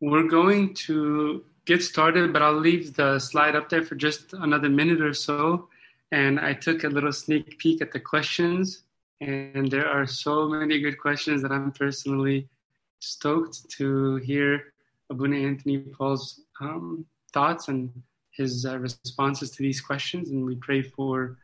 we're going to get started, but I'll leave the slide up there for just another minute or so. And I took a little sneak peek at the questions, and there are so many good questions that I'm personally stoked to hear Abuna Anthony Paul's um, thoughts and his uh, responses to these questions. And we pray for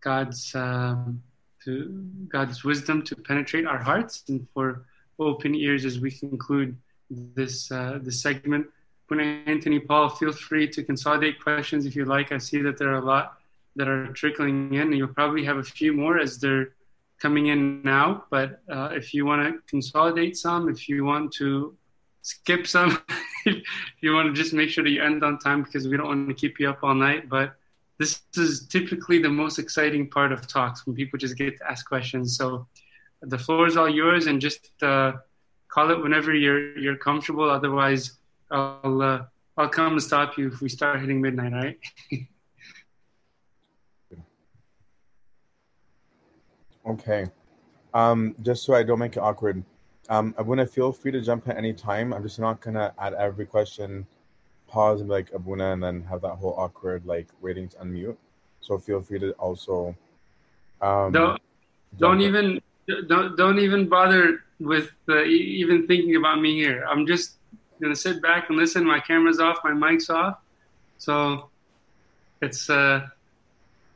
God's um, to God's wisdom to penetrate our hearts and for open ears as we conclude this uh, this segment. Abuna Anthony Paul, feel free to consolidate questions if you like. I see that there are a lot that are trickling in, and you'll probably have a few more as they're coming in now. But uh, if you want to consolidate some, if you want to skip some, if you want to just make sure that you end on time because we don't want to keep you up all night. But this is typically the most exciting part of talks when people just get to ask questions. So the floor is all yours, and just uh, call it whenever you're you're comfortable. Otherwise, I'll uh, I'll come and stop you if we start hitting midnight. All right. Okay. Um, just so I don't make it awkward, um, Abuna, feel free to jump at any time. I'm just not gonna add every question, pause and be like Abuna, and then have that whole awkward like waiting to unmute. So feel free to also. Um, don't don't even don't don't even bother with uh, even thinking about me here. I'm just gonna sit back and listen. My camera's off, my mic's off, so it's uh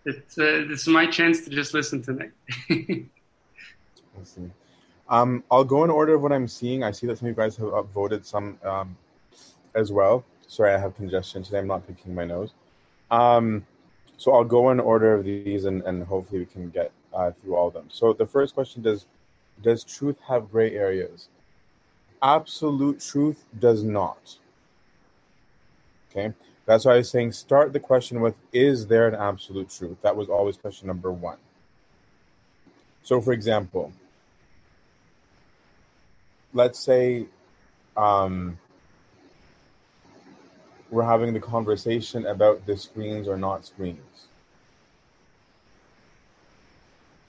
it's uh, is my chance to just listen tonight. I see. Um, I'll go in order of what I'm seeing. I see that some of you guys have upvoted some um, as well. Sorry, I have congestion today. I'm not picking my nose. Um, so I'll go in order of these, and, and hopefully we can get uh, through all of them. So the first question does does truth have gray areas? Absolute truth does not. Okay. That's why I was saying start the question with Is there an absolute truth? That was always question number one. So, for example, let's say um, we're having the conversation about the screens or not screens.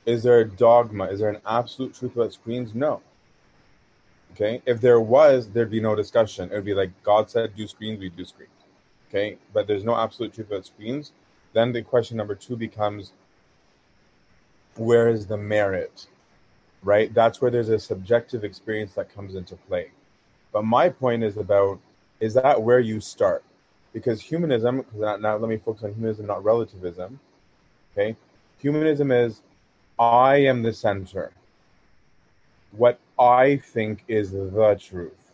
Is there a dogma? Is there an absolute truth about screens? No. Okay. If there was, there'd be no discussion. It would be like God said, do screens, we do screens okay, but there's no absolute truth about screens, then the question number two becomes where is the merit, right? That's where there's a subjective experience that comes into play. But my point is about is that where you start? Because humanism, because now let me focus on humanism, not relativism. Okay, humanism is I am the center. What I think is the truth.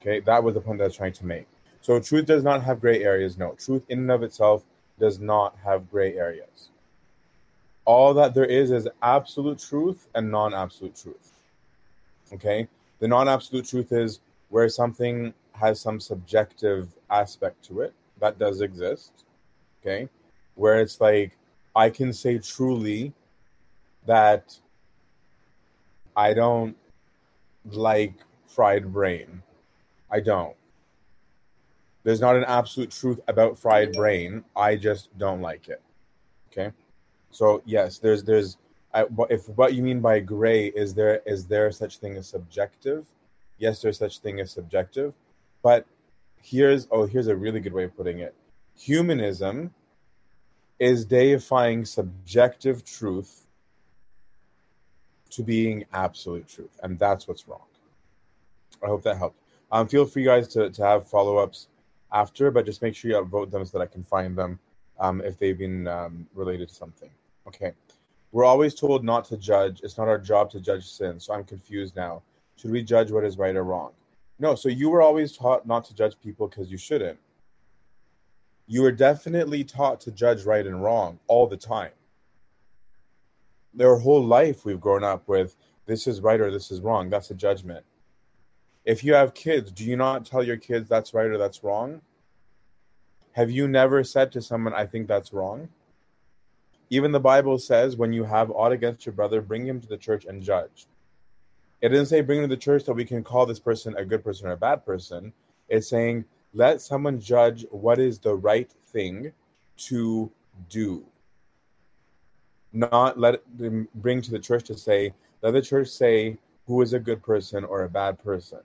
Okay, that was the point I was trying to make. So truth does not have gray areas. No, truth in and of itself does not have gray areas. All that there is is absolute truth and non absolute truth. Okay? The non absolute truth is where something has some subjective aspect to it. That does exist. Okay? Where it's like, I can say truly that I don't like fried brain. I don't there's not an absolute truth about fried brain. I just don't like it. Okay. So yes, there's there's I, if what you mean by gray is there is there such thing as subjective? Yes, there's such thing as subjective, but here's oh here's a really good way of putting it. Humanism is deifying subjective truth to being absolute truth, and that's what's wrong. I hope that helped. Um, feel free, guys, to, to have follow ups after, but just make sure you upvote them so that I can find them um, if they've been um, related to something. Okay. We're always told not to judge. It's not our job to judge sin. So I'm confused now. Should we judge what is right or wrong? No. So you were always taught not to judge people because you shouldn't. You were definitely taught to judge right and wrong all the time. Their whole life we've grown up with this is right or this is wrong. That's a judgment if you have kids, do you not tell your kids that's right or that's wrong? Have you never said to someone, I think that's wrong? Even the Bible says, when you have aught against your brother, bring him to the church and judge. It doesn't say bring him to the church that we can call this person a good person or a bad person. It's saying let someone judge what is the right thing to do. Not let them bring to the church to say, let the church say who is a good person or a bad person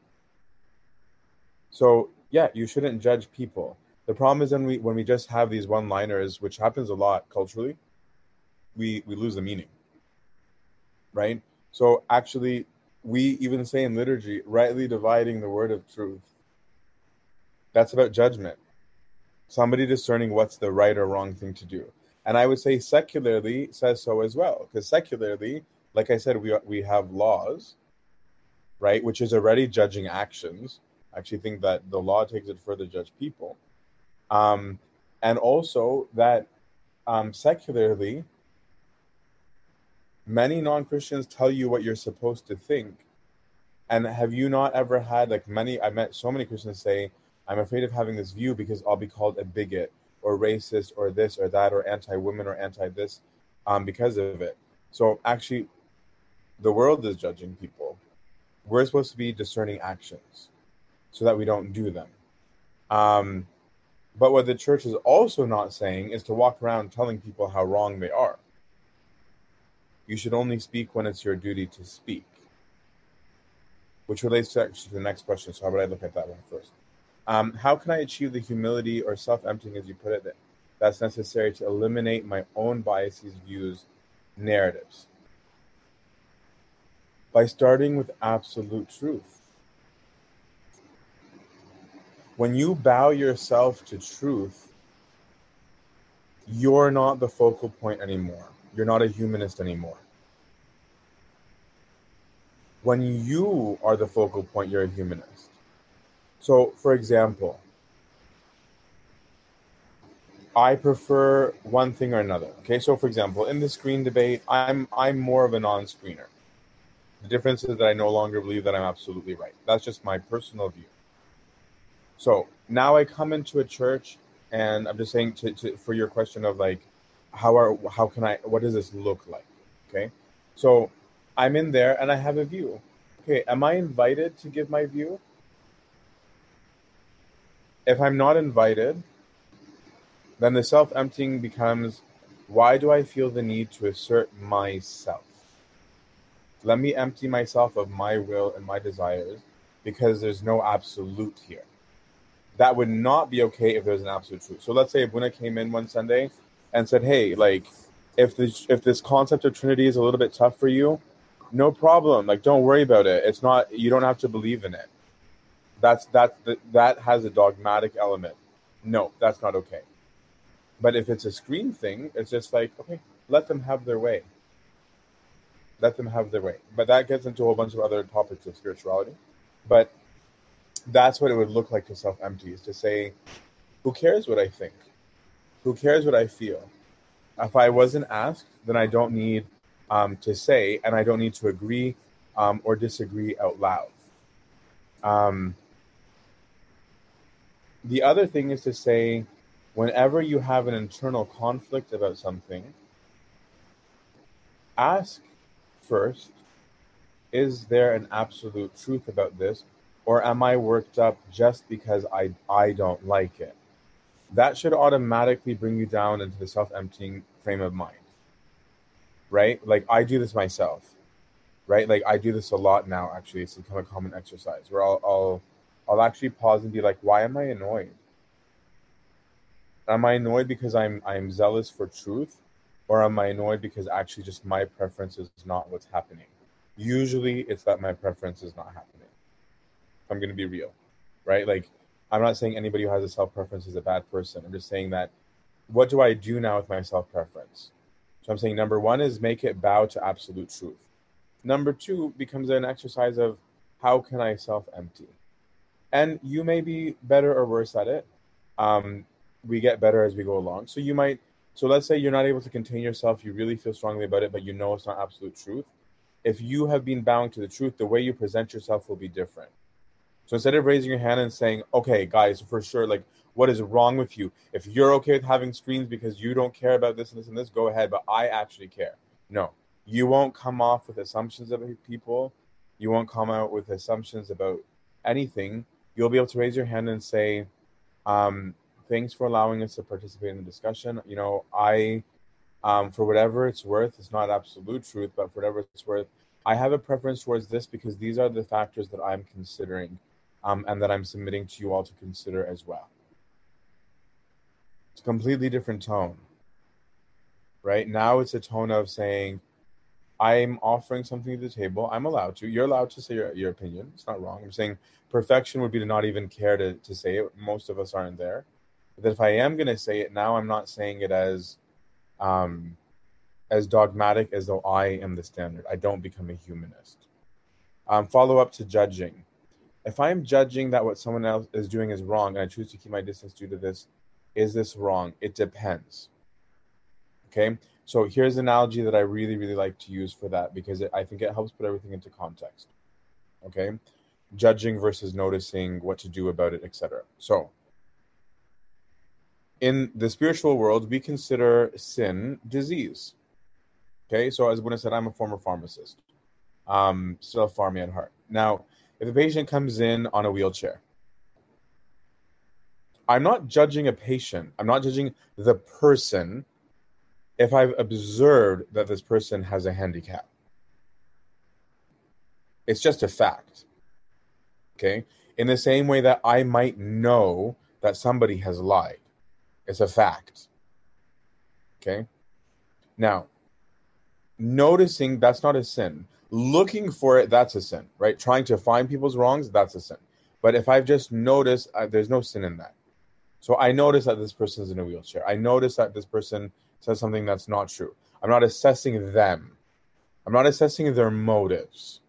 So yeah, you shouldn't judge people. The problem is when we when we just have these one-liners, which happens a lot culturally, we we lose the meaning. Right? So actually we even say in liturgy, rightly dividing the word of truth. That's about judgment. Somebody discerning what's the right or wrong thing to do. And I would say secularly says so as well, because secularly, like I said, we we have laws, right, which is already judging actions. I actually think that the law takes it further judge people, um, and also that um, secularly, many non Christians tell you what you're supposed to think. And have you not ever had like many? I met so many Christians say, "I'm afraid of having this view because I'll be called a bigot or racist or this or that or anti-women or anti-this um, because of it." So actually, the world is judging people. We're supposed to be discerning actions so that we don't do them. Um, but what the church is also not saying is to walk around telling people how wrong they are. You should only speak when it's your duty to speak. Which relates to actually the next question. So how about I look at that one first? Um, how can I achieve the humility or self-emptying, as you put it, that's necessary to eliminate my own biases, views, narratives? By starting with absolute truth. When you bow yourself to truth, you're not the focal point anymore you're not a humanist anymore. When you are the focal point, you're a humanist. So, for example, I prefer one thing or another. Okay, so for example, in the screen debate, I'm I'm more of a non-screener. The difference is that I no longer believe that I'm absolutely right. That's just my personal view. So now I come into a church, and I'm just saying to, to for your question of like, how are how can I what does this look like? Okay. So I'm in there and I have a view. Okay, am I invited to give my view? If I'm not invited, then the self emptying becomes why do I feel the need to assert myself? Let me empty myself of my will and my desires because there's no absolute here. That would not be okay if there's an absolute truth. So let's say Abuna came in one Sunday and said, "Hey, like if this if this concept of Trinity is a little bit tough for you, no problem. Like don't worry about it. It's not you don't have to believe in it. That's that that has a dogmatic element. No, that's not okay. But if it's a screen thing, it's just like okay, let them have their way. Let them have their way. But that gets into a whole bunch of other topics of spirituality. But that's what it would look like to self empty is to say, who cares what I think? Who cares what I feel? If I wasn't asked, then I don't need um, to say, and I don't need to agree um, or disagree out loud. Um, the other thing is to say, whenever you have an internal conflict about something, ask first, is there an absolute truth about this? Or am I worked up just because I, I don't like it? that should automatically bring you down into the self-emptying frame of mind right like i do this myself right like i do this a lot now actually it's become a common exercise where i'll i'll, I'll actually pause and be like why am i annoyed am i annoyed because i'm i'm zealous for truth or am i annoyed because actually just my preference is not what's happening usually it's that my preference is not happening i'm to be real right like I'm not saying anybody who has a self preference is a bad person. I'm just saying that what do I do now with my self preference? So I'm saying number one is make it bow to absolute truth. Number two becomes an exercise of how can I self empty? And you may be better or worse at it. Um, we get better as we go along. So you might, so let's say you're not able to contain yourself, you really feel strongly about it, but you know it's not absolute truth. If you have been bound to the truth, the way you present yourself will be different. So instead of raising your hand and saying, okay, guys, for sure, like, what is wrong with you? If you're okay with having screens because you don't care about this and this and this, go ahead. But I actually care. No, you won't come off with assumptions about people. You won't come out with assumptions about anything. You'll be able to raise your hand and say, um, thanks for allowing us to participate in the discussion. You know, I, um, for whatever it's worth, it's not absolute truth, but for whatever it's worth, I have a preference towards this because these are the factors that I'm considering um, and that I'm submitting to you all to consider as well. It's a completely different tone. Right now, it's a tone of saying, I'm offering something to the table. I'm allowed to. You're allowed to say your, your opinion. It's not wrong. I'm saying perfection would be to not even care to, to say it. Most of us aren't there. But that if I am going to say it now, I'm not saying it as um, as dogmatic as though I am the standard. I don't become a humanist. Um, follow up to judging. If I'm judging that what someone else is doing is wrong and I choose to keep my distance due to this, is this wrong? It depends. Okay, so here's an analogy that I really, really like to use for that because it, I think it helps put everything into context. Okay, judging versus noticing what to do about it, etc. So, in the spiritual world, we consider sin disease. Okay, so as Abuna said, I'm a former pharmacist, um, still a pharmacy at heart. Now, if a patient comes in on a wheelchair, I'm not judging a patient. I'm not judging the person if I've observed that this person has a handicap. It's just a fact. Okay? In the same way that I might know that somebody has lied, it's a fact. Okay? Now, noticing that's not a sin. Looking for it, that's a sin, right? Trying to find people's wrongs, that's a sin. But if I've just noticed, uh, there's no sin in that. So I notice that this person is in a wheelchair. I notice that this person says something that's not true. I'm not assessing them. I'm not assessing their motives.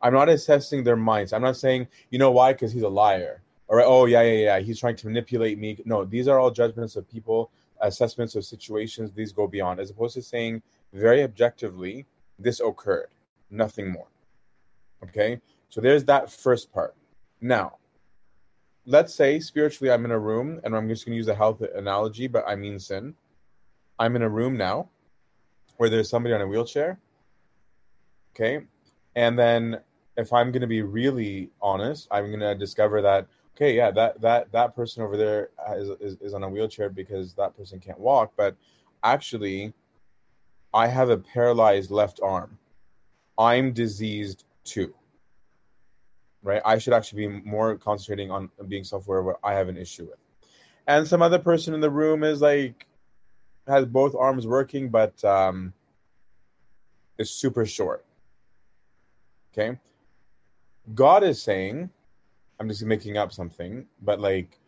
I'm not assessing their minds. I'm not saying, you know why? Because he's a liar. Or, oh, yeah, yeah, yeah, he's trying to manipulate me. No, these are all judgments of people, assessments of situations. These go beyond, as opposed to saying very objectively, this occurred, nothing more. Okay? So there's that first part. Now, let's say spiritually I'm in a room, and I'm just going to use a health analogy, but I mean sin. I'm in a room now where there's somebody on a wheelchair. Okay. And then if I'm going to be really honest, I'm going to discover that, okay, yeah, that, that, that person over there is, is, is on a wheelchair because that person can't walk. But actually, I have a paralyzed left arm. I'm diseased too. Right? I should actually be more concentrating on being self aware of what I have an issue with. And some other person in the room is like, has both arms working, but um, is super short. Okay. God is saying, I'm just making up something, but like,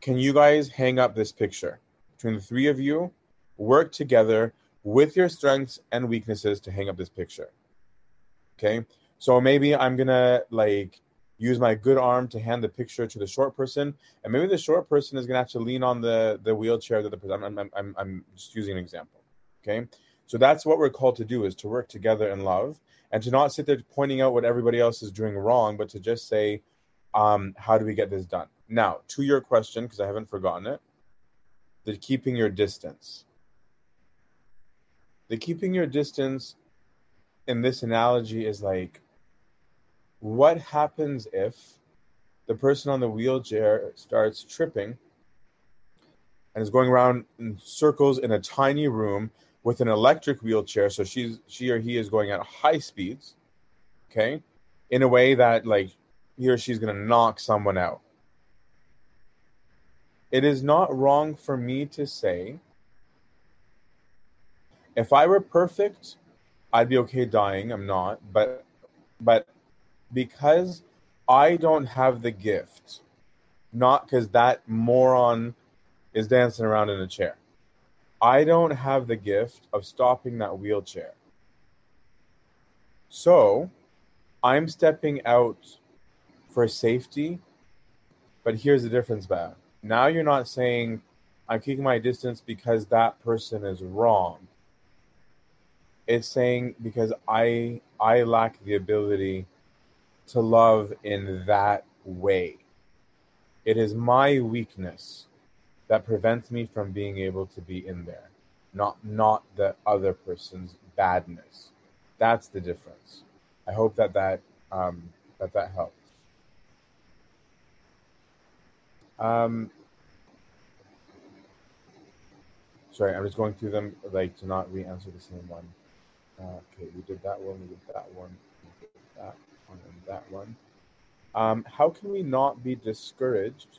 can you guys hang up this picture between the three of you? Work together with your strengths and weaknesses to hang up this picture. Okay. So maybe I'm gonna like use my good arm to hand the picture to the short person, and maybe the short person is going to have to lean on the the wheelchair that the person. I'm, I'm, I'm, I'm just using an example. Okay, so that's what we're called to do: is to work together in love, and to not sit there pointing out what everybody else is doing wrong, but to just say, um, "How do we get this done?" Now, to your question, because I haven't forgotten it, the keeping your distance. The keeping your distance in this analogy is like what happens if the person on the wheelchair starts tripping and is going around in circles in a tiny room with an electric wheelchair? So she's she or he is going at high speeds okay in a way that like he or she's going to knock someone out. It is not wrong for me to say if i were perfect i'd be okay dying. I'm not but but because I don't have the gift, not because that moron is dancing around in a chair. I don't have the gift of stopping that wheelchair. So I'm stepping out for safety. But here's the difference, Bad. Now you're not saying I'm keeping my distance because that person is wrong. It's saying because I I lack the ability to love in that way. It is my weakness that prevents me from being able to be in there, not not the other person's badness. That's the difference. I hope that that um, that that helps. Um, sorry, I'm just going through them like to not re-answer the same one. Uh, okay, we did that one. We did that one. We did that and that one. Um, how can we not be discouraged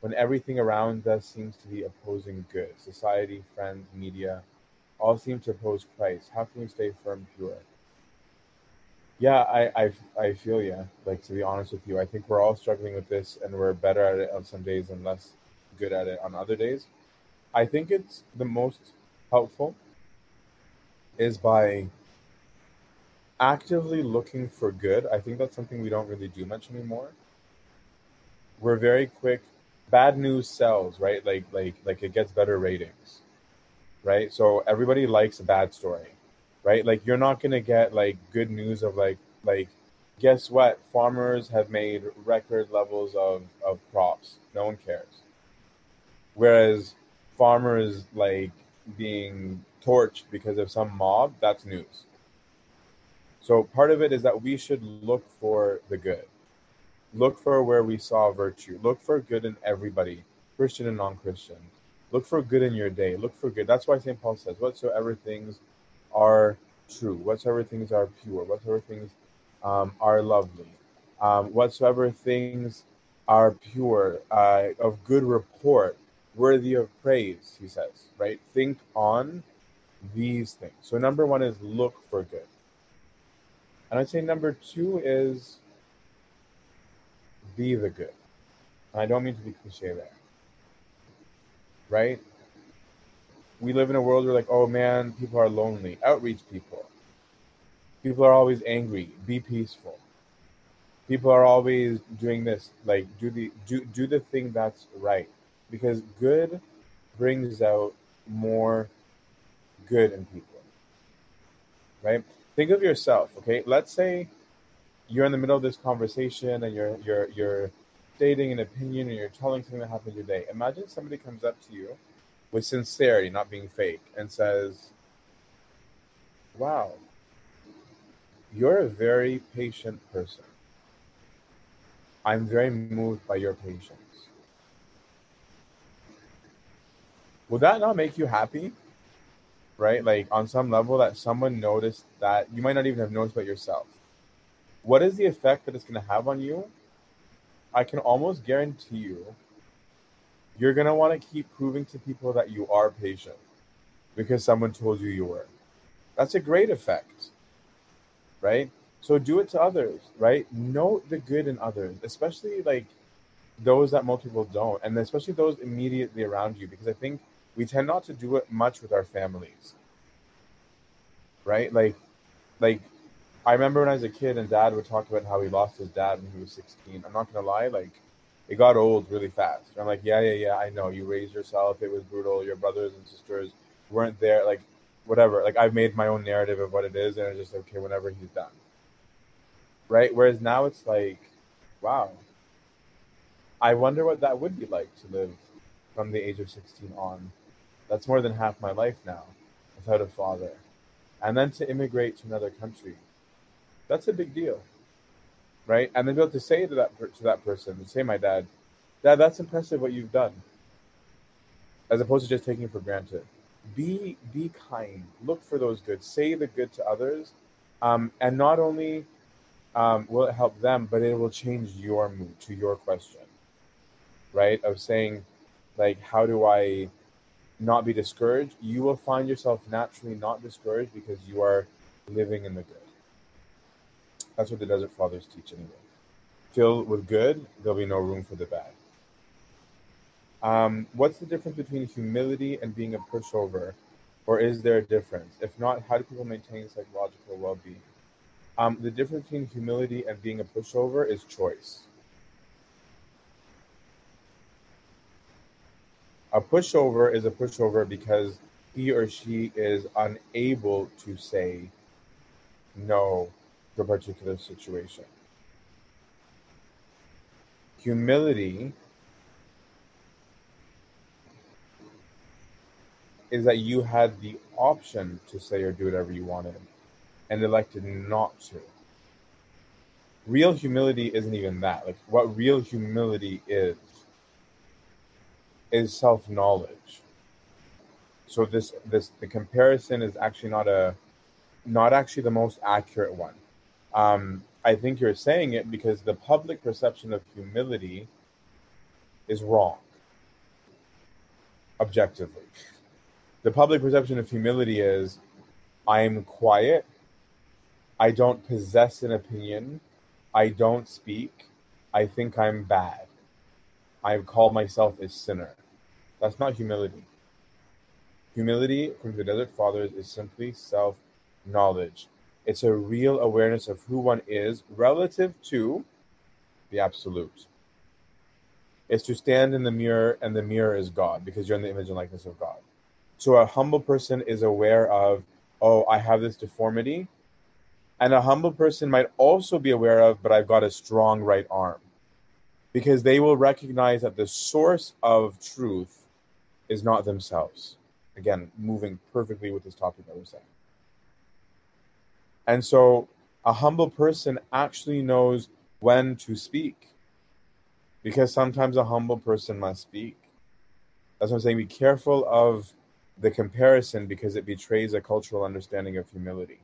when everything around us seems to be opposing good? Society, friends, media, all seem to oppose Christ. How can we stay firm, pure? Yeah, I, I, I feel yeah. Like to be honest with you, I think we're all struggling with this, and we're better at it on some days and less good at it on other days. I think it's the most helpful is by actively looking for good. I think that's something we don't really do much anymore. We're very quick. Bad news sells, right? Like like like it gets better ratings, right? So everybody likes a bad story, right? Like you're not gonna get like good news of like like guess what? Farmers have made record levels of of crops. No one cares. Whereas farmers like being torched because of some mob, that's news. So part of it is that we should look for the good. Look for where we saw virtue. Look for good in everybody, Christian and non-Christian. Look for good in your day. Look for good. That's why St. Paul says, whatsoever things are true, whatsoever things are pure, whatsoever things um, are lovely, um, whatsoever things are pure, uh, of good report, worthy of praise, he says, right? Think on these things. So number one is look for good. And I'd say number two is be the good. And I don't mean to be cliche there. Right? We live in a world where like, oh man, people are lonely. Outreach people. People are always angry. Be peaceful. People are always doing this. Like do the do do the thing that's right. Because good brings out more good in people. Right? Think of yourself, okay? Let's say you're in the middle of this conversation and you're you're you're stating an opinion and you're telling something that happened today. Imagine somebody comes up to you with sincerity, not being fake, and says, Wow, you're a very patient person. I'm very moved by your patience. Would that not make you happy? Right? Like on some level that someone noticed that you might not even have noticed about yourself. What is the effect that it's going to have on you? I can almost guarantee you, you're going to want to keep proving to people that you are patient because someone told you you were. That's a great effect, right? So do it to others, right? Note the good in others, especially like those that most people don't, and especially those immediately around you, because I think we tend not to do it much with our families. Right? Like like i remember when i was a kid and dad would talk about how he lost his dad when he was 16 i'm not gonna lie like it got old really fast. I'm like yeah yeah yeah i know. You raised yourself. It was brutal. Your brothers and sisters weren't there like whatever. Like i've made my own narrative of what it is and it's just okay whenever he's done. Right? Whereas now it's like wow. I wonder what that would be like to live from the age of 16 on that's more than half my life now without a father. And then to immigrate to another country, that's a big deal, right? And then be able to say to that to that person, say my dad, Dad, that's impressive what you've done, as opposed to just taking it for granted. Be be kind. Look for those good. Say the good to others, um, and not only um, will it help them, but it will change your mood to your question, right? Of saying, like, how do I not be discouraged, you will find yourself naturally not discouraged because you are living in the good. That's what the Desert Fathers teach anyway. Filled with good, there'll be no room for the bad. Um, what's the difference between humility and being a pushover? Or is there a difference? If not, how do people maintain psychological well being? Um, the difference between humility and being a pushover is choice. A pushover is a pushover because he or she is unable to say no to a particular situation. Humility is that you had the option to say or do whatever you wanted and elected not to. Real humility isn't even that. Like, what real humility is is self knowledge. So this this the comparison is actually not a not actually the most accurate one. Um, I think you're saying it because the public perception of humility is wrong, objectively. The public perception of humility is I am quiet, I don't possess an opinion, I don't speak, I think I'm bad. I have called myself a sinner. That's not humility. Humility, from the Desert Fathers, is simply self knowledge. It's a real awareness of who one is relative to the absolute. It's to stand in the mirror, and the mirror is God because you're in the image and likeness of God. So a humble person is aware of, oh, I have this deformity. And a humble person might also be aware of, but I've got a strong right arm. Because they will recognize that the source of truth is not themselves. Again, moving perfectly with this topic that we're saying. And so a humble person actually knows when to speak. Because sometimes a humble person must speak. That's what I'm saying. Be careful of the comparison because it betrays a cultural understanding of humility.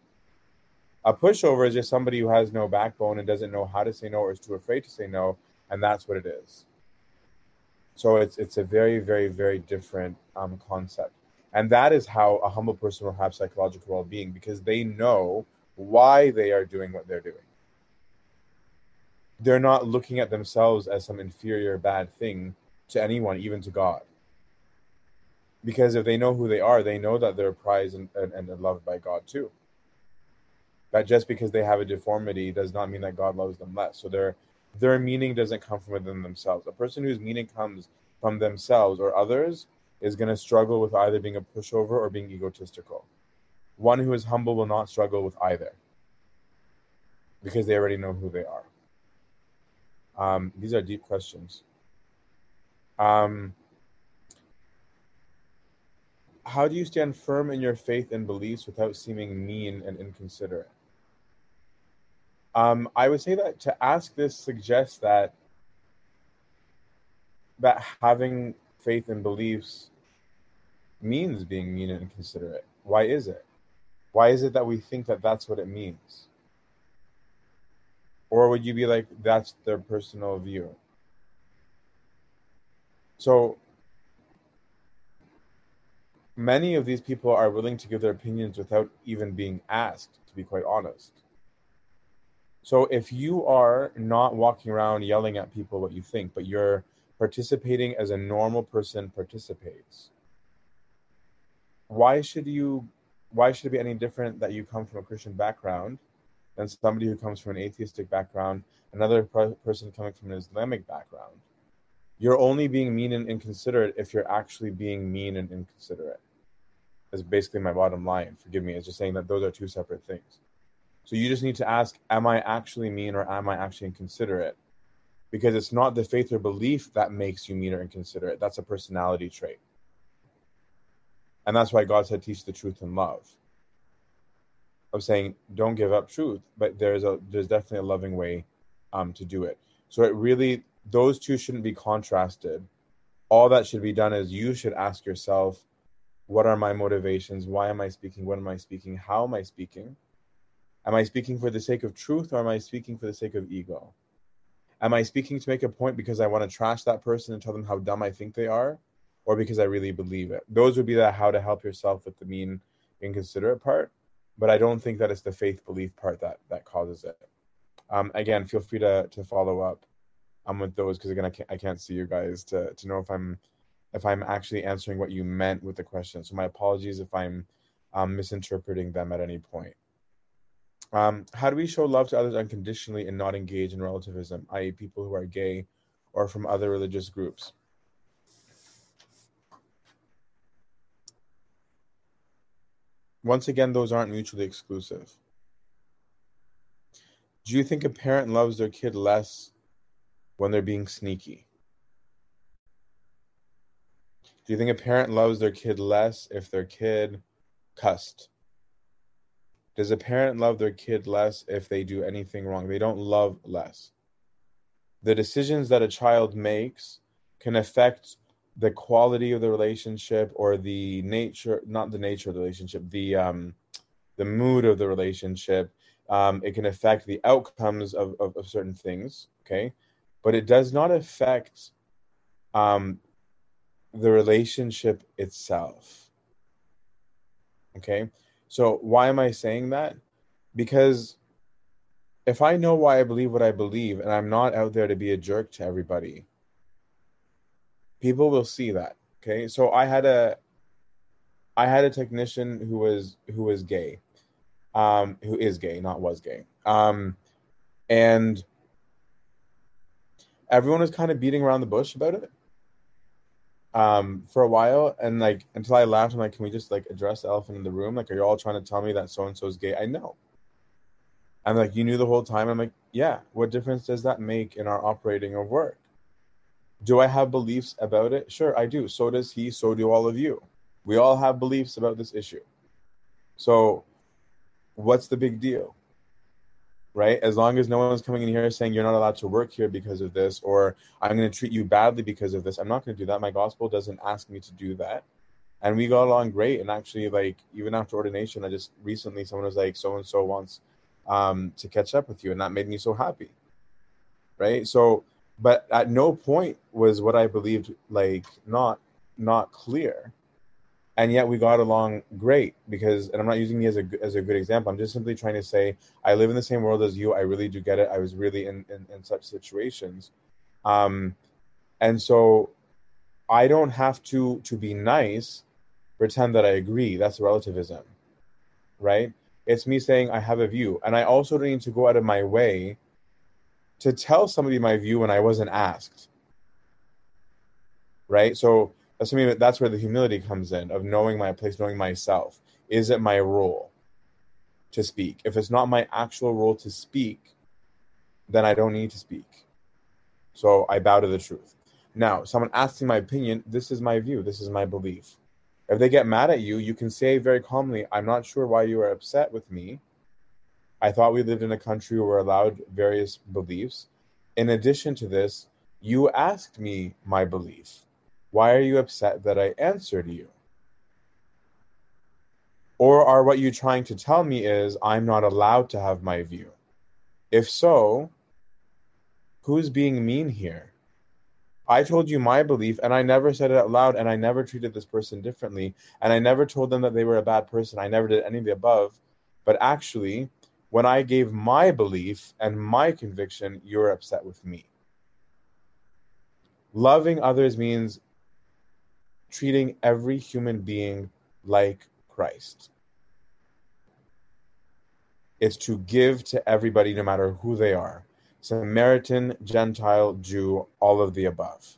A pushover is just somebody who has no backbone and doesn't know how to say no or is too afraid to say no, and that's what it is. So it's it's a very very very different um, concept, and that is how a humble person will have psychological well-being because they know why they are doing what they're doing. They're not looking at themselves as some inferior bad thing to anyone, even to God because if they know who they are, they know that they're prized and, and, and loved by God too. That just because they have a deformity does not mean that God loves them less. So their their meaning doesn't come from within themselves. A person whose meaning comes from themselves or others is going to struggle with either being a pushover or being egotistical. One who is humble will not struggle with either because they already know who they are. Um, these are deep questions. Um, how do you stand firm in your faith and beliefs without seeming mean and inconsiderate? Um, I would say that to ask this suggests that that having faith and beliefs means being mean and considerate. Why is it? Why is it that we think that that's what it means? Or would you be like, that's their personal view? So many of these people are willing to give their opinions without even being asked, to be quite honest. So if you are not walking around yelling at people what you think, but you're participating as a normal person participates, why should you why should it be any different that you come from a Christian background than somebody who comes from an atheistic background, another person coming from an Islamic background? You're only being mean and inconsiderate if you're actually being mean and inconsiderate. That's basically my bottom line. Forgive me. It's just saying that those are two separate things. So you just need to ask, am I actually mean or am I actually inconsiderate? Because it's not the faith or belief that makes you mean or inconsiderate. That's a personality trait. And that's why God said, teach the truth in love. Of saying, don't give up truth, but there's a there's definitely a loving way um, to do it. So it really those two shouldn't be contrasted. All that should be done is you should ask yourself, what are my motivations? Why am I speaking? What am I speaking? How am I speaking? Am I speaking for the sake of truth or am I speaking for the sake of ego? Am I speaking to make a point because I want to trash that person and tell them how dumb I think they are? Or because I really believe it? Those would be the how to help yourself with the mean, inconsiderate part. But I don't think that it's the faith belief part that that causes it. Um, again, feel free to to follow up um, with those because again, I can't I can't see you guys to to know if I'm if I'm actually answering what you meant with the question. So my apologies if I'm um, misinterpreting them at any point. Um, how do we show love to others unconditionally and not engage in relativism, i.e., people who are gay or from other religious groups? Once again, those aren't mutually exclusive. Do you think a parent loves their kid less when they're being sneaky? Do you think a parent loves their kid less if their kid cussed? Does a parent love their kid less if they do anything wrong? They don't love less. The decisions that a child makes can affect the quality of the relationship or the nature not the nature of the relationship the um the mood of the relationship Um, it can affect the outcomes of, of, of, certain things, okay? But it does not affect um, the relationship itself. Okay? So, why am I saying that? Because if I know why I believe what I believe and I'm not out there to be a jerk to everybody, people will see that. Okay? So I had a I had a technician who was who was gay. Um who is gay, not was gay. Um and everyone was kind of beating around the bush about it um, for a while, and like until I laughed, I'm like, can we just like address the elephant in the room? Like, are you all trying to tell me that so and so is gay? I know. I'm like, you knew the whole time. I'm like, yeah. What difference does that make in our operating of work? Do I have beliefs about it? Sure, I do. So does he. So do all of you. We all have beliefs about this issue. So, what's the big deal? Right? As long as no one's coming in here saying you're not allowed to work here because of this, or I'm going to treat you badly because of this, I'm not going to do that. My gospel doesn't ask me to do that. And we got along great. And actually, like, even after ordination, I just recently, someone was like, so and so wants um, to catch up with you. And that made me so happy, right? So, but at no point was what I believed like not not clear and yet we got along great because and i'm not using me as a as a good example i'm just simply trying to say i live in the same world as you i really do get it i was really in in, in such situations. Um and so i don't have to to be nice pretend that i agree that's relativism right? It's me saying i have a view and i also don't need to go out of my way to tell somebody my view when i wasn't asked right? So assuming that that's where the humility comes in of knowing my place, knowing myself. Is it my role to speak? If it's not my actual role to speak, then I don't need to speak. So I bow to the truth. Now, someone asking my opinion, this is my view, this is my belief. If they get mad at you, you can say very calmly, I'm not sure why you are upset with me. I thought we lived in a country where we're allowed various beliefs. In addition to this, you asked me my belief. Why are you upset that I answered you? Or are what you're trying to tell me is I'm not allowed to have my view? If so, who's being mean here? I told you my belief and I never said it out loud and I never treated this person differently and I never told them that they were a bad person. I never did any of the above. But actually, when I gave my belief and my conviction, you're upset with me. Loving others means treating every human being like Christ. It's to give to everybody, no matter who they are Samaritan, Gentile, Jew, all of the above.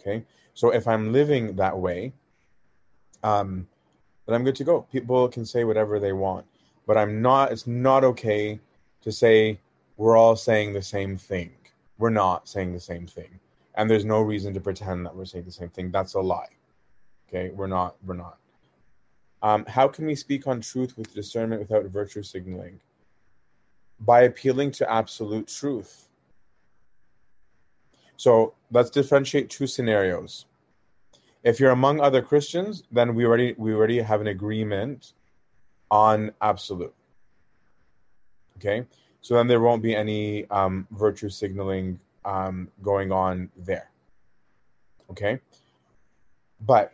Okay? So if I'm living that way, um, then I'm good to go. People can say whatever they want, but I'm not, it's not okay to say we're all saying the same thing. We're not saying the same thing and there's no reason to pretend that we're saying the same thing. That's a lie. Okay, we're not. We're not. Um, how can we speak on truth with discernment without virtue signaling? By appealing to absolute truth. So let's differentiate two scenarios. If you're among other Christians, then we already we already have an agreement on absolute. Okay, so then there won't be any um, virtue signaling um, going on there. Okay? But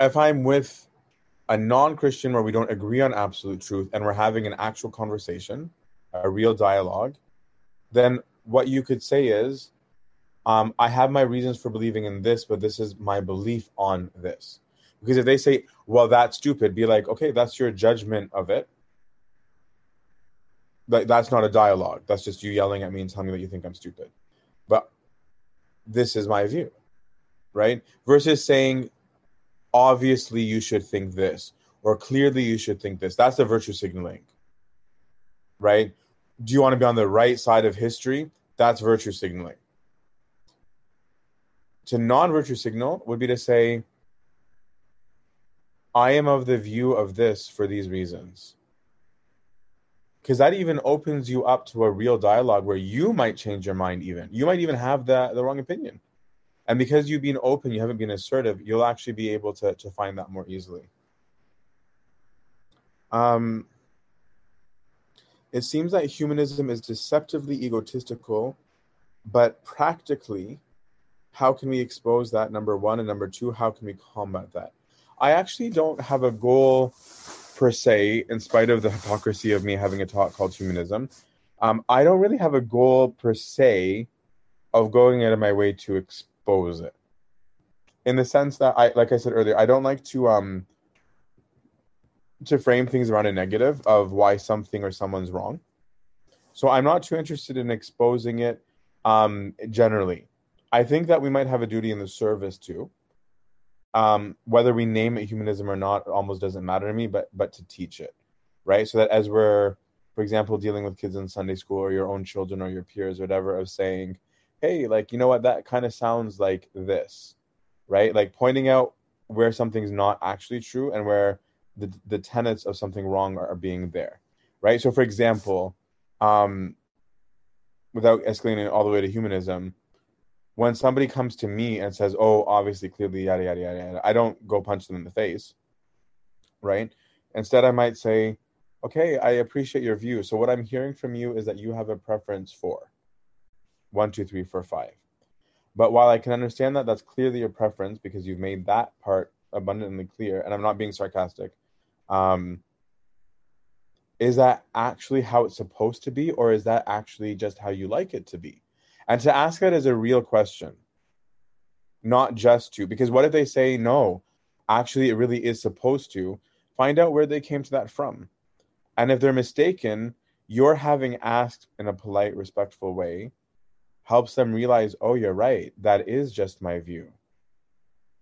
if I'm with a non Christian where we don't agree on absolute truth and we're having an actual conversation, a real dialogue, then what you could say is, um, I have my reasons for believing in this, but this is my belief on this. Because if they say, well, that's stupid, be like, okay, that's your judgment of it like that's not a dialogue. That's just you yelling at me and telling me that you think I'm stupid. But this is my view, right? Versus saying, obviously you should think this, or clearly you should think this. That's the virtue signaling, right? Do you want to be on the right side of history? That's virtue signaling. To non virtue signal would be to say, I am of the view of this for these reasons because that even opens you up to a real dialogue where you might change your mind even you might even have the, the wrong opinion and because you've been open you haven't been assertive you'll actually be able to, to find that more easily Um, it seems that humanism is deceptively egotistical, but practically, how can we expose that? Number one. And number two, how can we combat that? I actually don't have a goal per se, in spite of the hypocrisy of me having a talk called humanism. Um, I don't really have a goal per se of going out of my way to expose it. In the sense that I, like I said earlier, I don't like to um to frame things around a negative of why something or someone's wrong. So I'm not too interested in exposing it um, generally. I think that we might have a duty in the service too. Um, whether we name it humanism or not almost doesn't matter to me, but but to teach it, right? So that as we're, for example, dealing with kids in Sunday school or your own children or your peers, or whatever, of saying, hey, like you know what, that kind of sounds like this, right? Like pointing out where something's not actually true and where the the tenets of something wrong are, are being there, right? So, for example, um, without escalating all the way to humanism, when somebody comes to me and says, "Oh, obviously, clearly, yada yada yada,", yada I don't go punch them in the face, right? Instead, I might say, "Okay, I appreciate your view. So, what I'm hearing from you is that you have a preference for one, two, three, four, five. But while I can understand that that's clearly your preference because you've made that part abundantly clear, and I'm not being sarcastic, um, is that actually how it's supposed to be, or is that actually just how you like it to be? And to ask that is a real question, not just to, because what if they say, no, actually, it really is supposed to? Find out where they came to that from. And if they're mistaken, your having asked in a polite, respectful way helps them realize, oh, you're right, that is just my view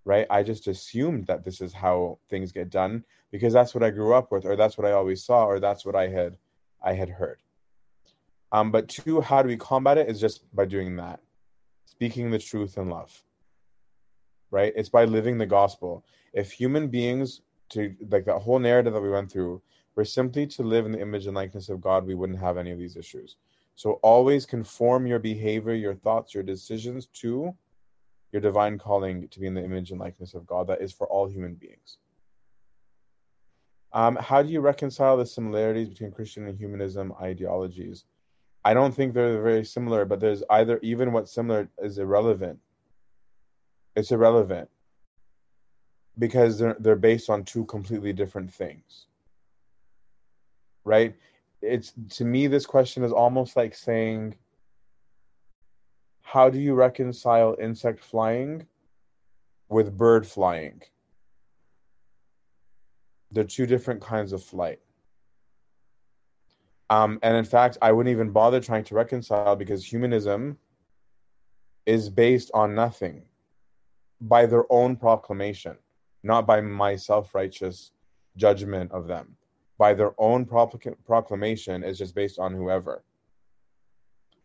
right? I just assumed that this is how things get done because that's what I grew up with, or that's what I always saw, or that's what I had I had heard. Um, but two, how do we combat it? Is just by doing that, speaking the truth in love. Right? It's by living the gospel. If human beings, to like that whole narrative that we went through, were simply to live in the image and likeness of God, we wouldn't have any of these issues. So always conform your behavior, your thoughts, your decisions to your divine calling to be in the image and likeness of God that is for all human beings. Um, how do you reconcile the similarities between Christian and humanism ideologies? I don't think they're very similar, but there's either even what's similar is irrelevant. It's irrelevant because they're they're based on two completely different things. Right? It's to me this question is almost like saying how do you reconcile insect flying with bird flying? They're two different kinds of flight. Um, and in fact, I wouldn't even bother trying to reconcile because humanism is based on nothing by their own proclamation, not by my self righteous judgment of them. By their own proclamation is just based on whoever.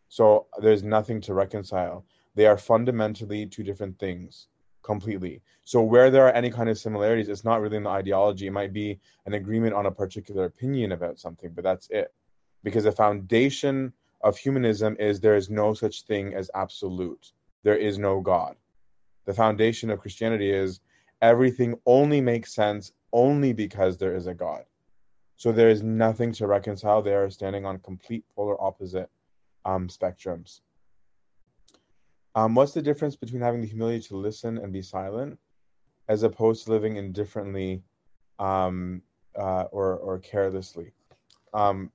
So there's nothing to reconcile. They are fundamentally two different things completely. So where there are any kind of similarities, it's not really in the ideology. It might be an agreement on a particular opinion about something, but that's it. Because the foundation of humanism is there is no such thing as absolute. There is no God. The foundation of Christianity is everything only makes sense only because there is a God. So there is nothing to reconcile. They are standing on complete polar opposite um, spectrums. Um, what's the difference between having the humility to listen and be silent, as opposed to living indifferently um, uh, or or carelessly? Um,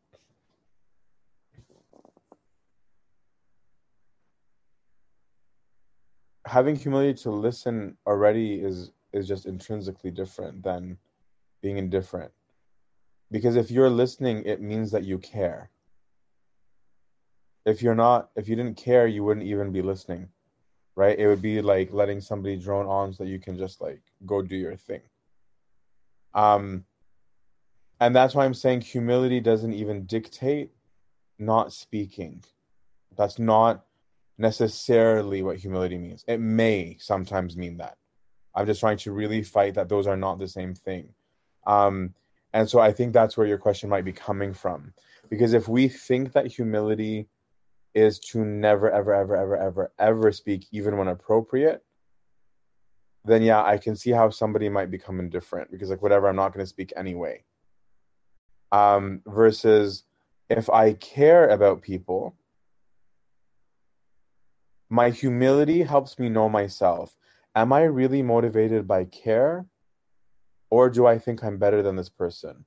having humility to listen already is is just intrinsically different than being indifferent. Because if you're listening it means that you care. If you're not if you didn't care you wouldn't even be listening right? It would be like letting somebody drone on so that you can just like go do your thing. Um and that's why i'm saying humility doesn't even dictate not speaking. That's not necessarily what humility means. It may sometimes mean that. I'm just trying to really fight that those are not the same thing. Um and so i think that's where your question might be coming from. Because if we think that humility is to never, ever, ever, ever, ever, ever speak, even when appropriate, then yeah, I can see how somebody might become indifferent because, like, whatever, I'm not going to speak anyway. um, versus if I care about people, my humility helps me know myself. Am I really motivated by care? Or do I think I'm better than this person?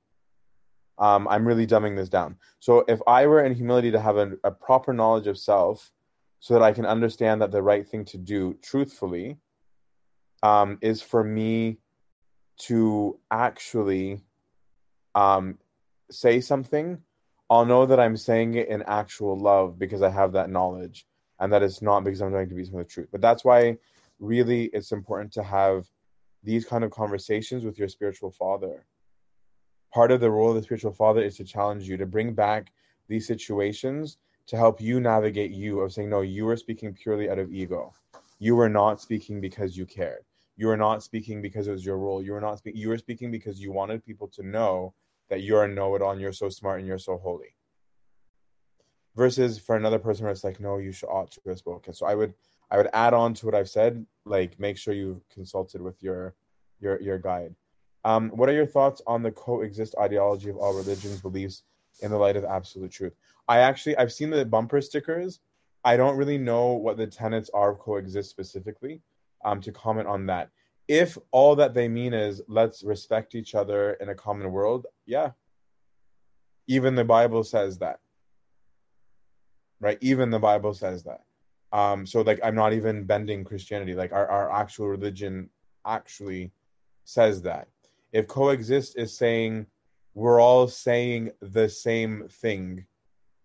Um, I'm really dumbing this down. So if I were in humility to have a, a proper knowledge of self so that I can understand that the right thing to do truthfully um, is for me to actually um, say something, I'll know that I'm saying it in actual love because I have that knowledge and that it's not because I'm trying to be some of the truth. But that's why really it's important to have these kind of conversations with your spiritual father. Part of the role of the spiritual father is to challenge you to bring back these situations to help you navigate you of saying, no, you were speaking purely out of ego. You were not speaking because you cared. You were not speaking because it was your role. You were not speaking. You were speaking because you wanted people to know that you're a know-it-all and you're so smart and you're so holy. Versus for another person where it's like, no, you should ought to have spoken. So I would I would add on to what I've said, like make sure you've consulted with your your your guide. Um, what are your thoughts on the coexist ideology of all religions beliefs in the light of absolute truth? I actually I've seen the bumper stickers. I don't really know what the tenets are of coexist specifically. Um, to comment on that. If all that they mean is let's respect each other in a common world, yeah. Even the Bible says that. Right? Even the Bible says that. Um, so like I'm not even bending Christianity. Like our, our actual religion actually says that. If coexist is saying we're all saying the same thing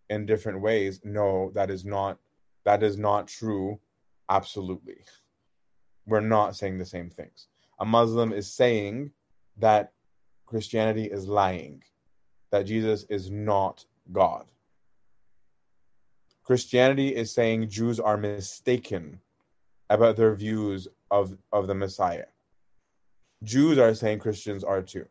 in different ways, no, that is not that is not true. Absolutely. We're not saying the same things. A Muslim is saying that Christianity is lying, that Jesus is not God. Christianity is saying Jews are mistaken about their views of, of the Messiah. Jews are saying Christians are too.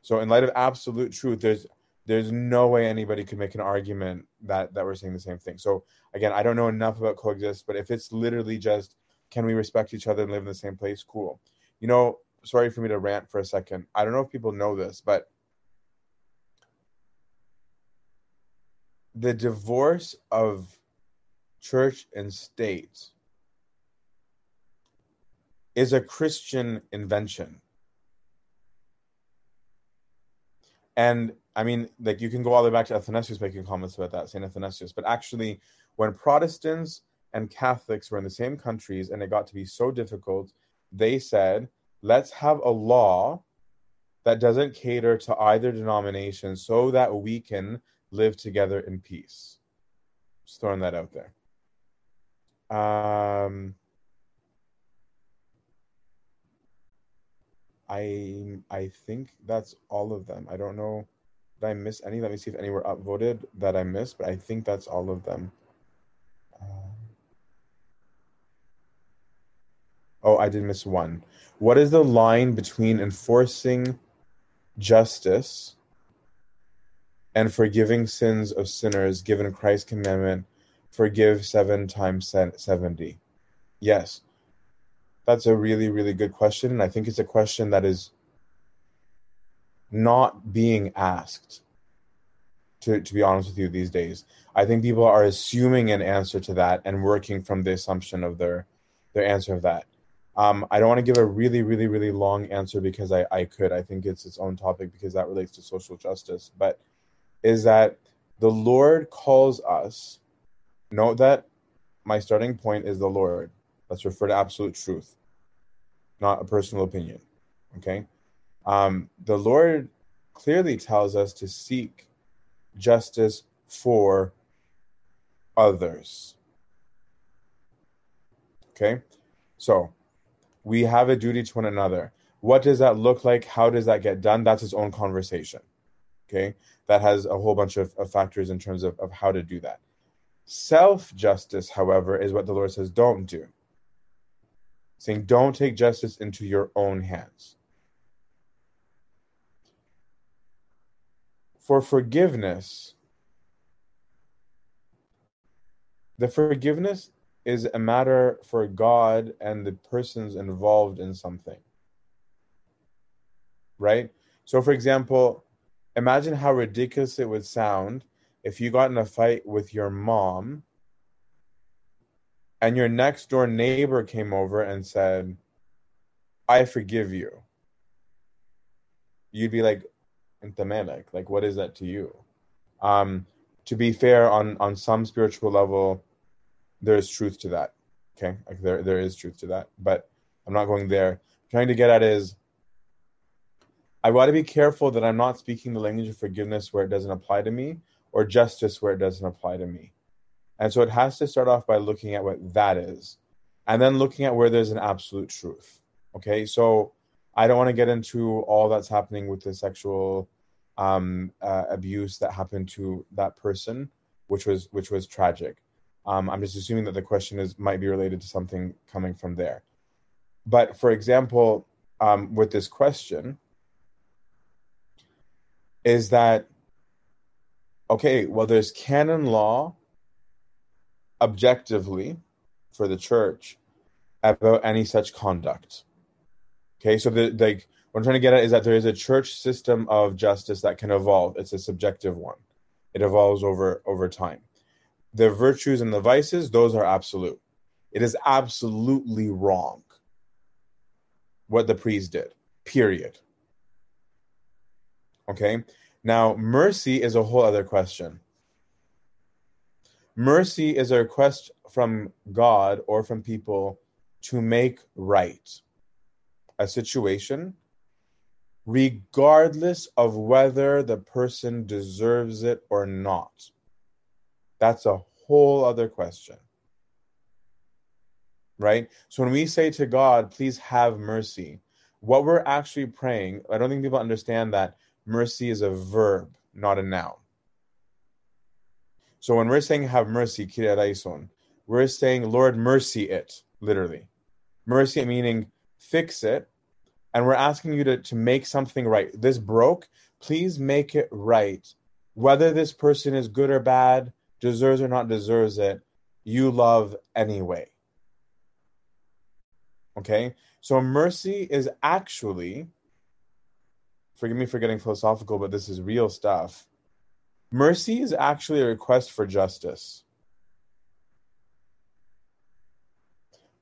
So in light of absolute truth, there's there's no way anybody could make an argument that that we're saying the same thing. So again, I don't know enough about coexist, but if it's literally just can we respect each other and live in the same place, cool. You know, sorry for me to rant for a second. I don't know if people know this, but the divorce of church and state is a Christian invention. And I mean, like you can go all the way back to Athanasius making comments about that, St. Athanasius. But actually, when Protestants and Catholics were in the same countries and it got to be so difficult, they said, let's have a law that doesn't cater to either denomination so that we can live together in peace. Just throwing that out there. Um, I I think that's all of them. I don't know. Did I miss any? Let me see if any were upvoted that I missed, but I think that's all of them. Um, oh, I did miss one. What is the line between enforcing justice and forgiving sins of sinners given Christ's commandment forgive seven times 70? Yes. That's a really, really good question. And I think it's a question that is not being asked, to, to be honest with you, these days. I think people are assuming an answer to that and working from the assumption of their their answer of that. Um, I don't want to give a really, really, really long answer because I, I could. I think it's its own topic because that relates to social justice. But is that the Lord calls us Note that my starting point is the Lord. Let's refer to absolute truth, not a personal opinion. Okay? Um, the Lord clearly tells us to seek justice for others. Okay? So, we have a duty to one another. What does that look like? How does that get done? That's its own conversation. Okay? That has a whole bunch of, of factors in terms of, of how to do that. Self justice, however, is what the Lord says don't do. Saying, don't take justice into your own hands. For forgiveness, the forgiveness is a matter for God and the persons involved in something. Right? So, for example, imagine how ridiculous it would sound if you got in a fight with your mom and your next door neighbor came over and said, I forgive you. You'd be like, like what is that to you? Um, to be fair, on on some spiritual level, there is truth to that. Okay, like there there is truth to that, but I'm not going there. I'm trying to get at is I want to be careful that I'm not speaking the language of forgiveness where it doesn't apply to me or justice where it doesn't apply to me. And so it has to start off by looking at what that is and then looking at where there's an absolute truth. Okay, so I don't want to get into all that's happening with the sexual um, uh, abuse that happened to that person, which was which was tragic. Um, I'm just assuming that the question is might be related to something coming from there. But for example, um, with this question, is that okay? Well, there's canon law objectively for the church about any such conduct. Okay, so the like what I'm trying to get at is that there is a church system of justice that can evolve. It's a subjective one. It evolves over over time. The virtues and the vices, those are absolute. It is absolutely wrong what the priest did. Period. Okay? Now, mercy is a whole other question. Mercy is a request from God or from people to make right a situation regardless of whether the person deserves it or not. That's a whole other question. Right? So when we say to God, please have mercy, what we're actually praying, I don't think people understand that mercy is a verb, not a noun. So when we're saying have mercy, we're saying, Lord, mercy it, literally. Mercy meaning fix it and we're asking you to, to make something right. This broke, please make it right. Whether this person is good or bad, deserves or not deserves it, you love anyway. Okay? So mercy is actually, forgive me for getting philosophical, but this is real stuff. Mercy is actually a request for justice.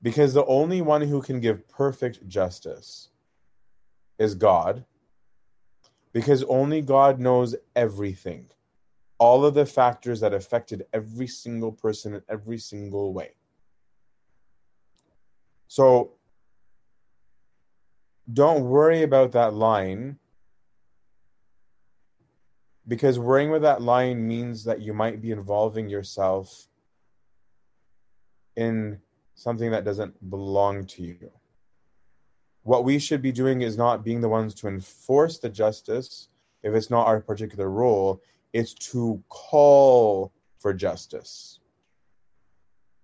Because the only one who can give perfect justice is God because only God knows everything, all of the factors that affected every single person in every single way. So don't worry about that line because worrying with that line means that you might be involving yourself in something that doesn't belong to you. What we should be doing is not being the ones to enforce the justice if it's not our particular role. It's to call for justice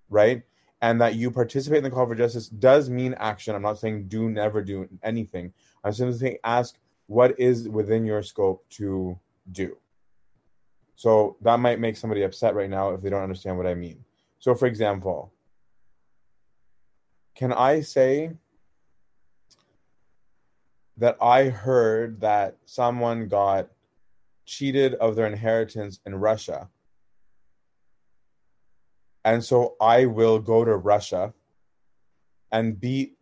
right? And that you participate in the call for justice does mean action. I'm not saying do never do anything. I'm simply saying ask what is within your scope to do so that might make somebody upset right now if they don't understand what i mean so for example can i say that I heard that someone got cheated of their inheritance in Russia. And so I will go to Russia and beat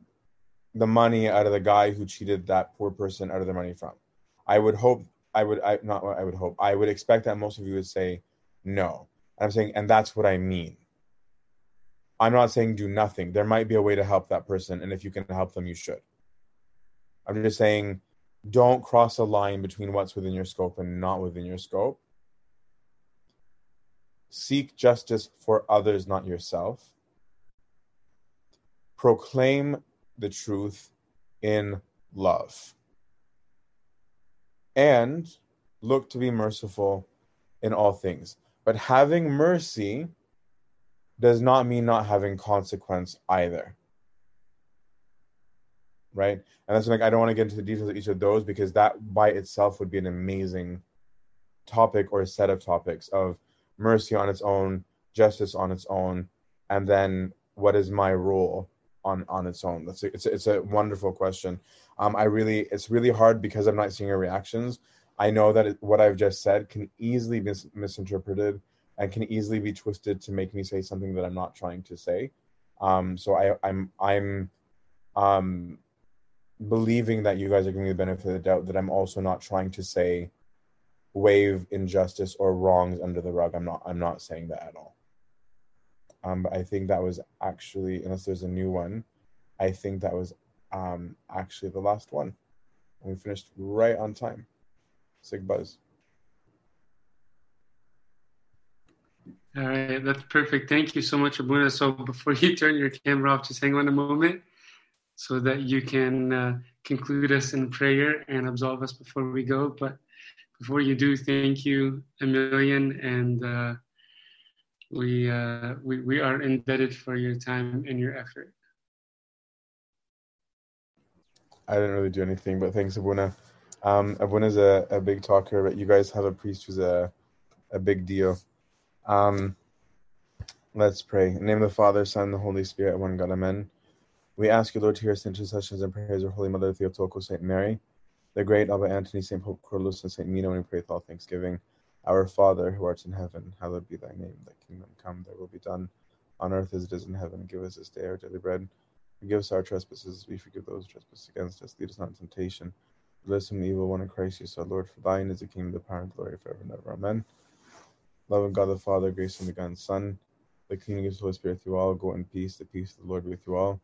the money out of the guy who cheated that poor person out of their money from. I would hope I would I not I would hope I would expect that most of you would say no. I'm saying and that's what I mean. I'm not saying do nothing. There might be a way to help that person and if you can help them you should. I'm just saying don't cross a line between what's within your scope and not within your scope. Seek justice for others, not yourself. Proclaim the truth in love. And look to be merciful in all things. But having mercy does not mean not having consequence either right? And that's like I don't want to get into the details of each of those because that by itself would be an amazing topic or set of topics of mercy on its own, justice on its own, and then what is my role on on its own? That's a, it's a, it's a wonderful question. Um, I really it's really hard because I'm not seeing your reactions. I know that it, what I've just said can easily be mis- misinterpreted and can easily be twisted to make me say something that I'm not trying to say. Um, so I, I'm I'm um, believing that you guys are giving me the benefit of the doubt that I'm also not trying to say wave injustice or wrongs under the rug. I'm not I'm not saying that at all. Um, but I think that was actually, unless there's a new one, I think that was um, actually the last one. And we finished right on time. Sig buzz. All right, that's perfect. Thank you so much, Abuna. So before you turn your camera off, just hang on a moment so that you can uh, conclude us in prayer and absolve us before we go. But before you do, thank you a million, and uh, we, uh, we we are indebted for your time and your effort. I didn't really do anything, but thanks, Abuna. Um, Abuna's a, a big talker, but you guys have a priest who's a a big deal. Um, let's pray. In the name of the Father, Son, and the Holy Spirit, one God, Amen. We ask you, Lord, to hear us intercessions and prayers of Holy Mother Theotokos, Saint Mary, the great Abba Antony, Saint Pope Cornelius, and Saint Mina, and we pray with all thanksgiving. Our Father, who art in heaven, hallowed be thy name. Thy kingdom come, thy will be done, on earth as it is in heaven. Give us this day our daily bread. Forgive us our trespasses, as we forgive those who trespass against us. Lead us not into temptation. Deliver us from the evil one in Christ Jesus our Lord. For thine is the kingdom, the power, and glory forever and ever. Amen. Love of God the Father, grace from the God and Son, the kingdom of the Holy Spirit through all. Go in peace. The peace of the Lord be with you all.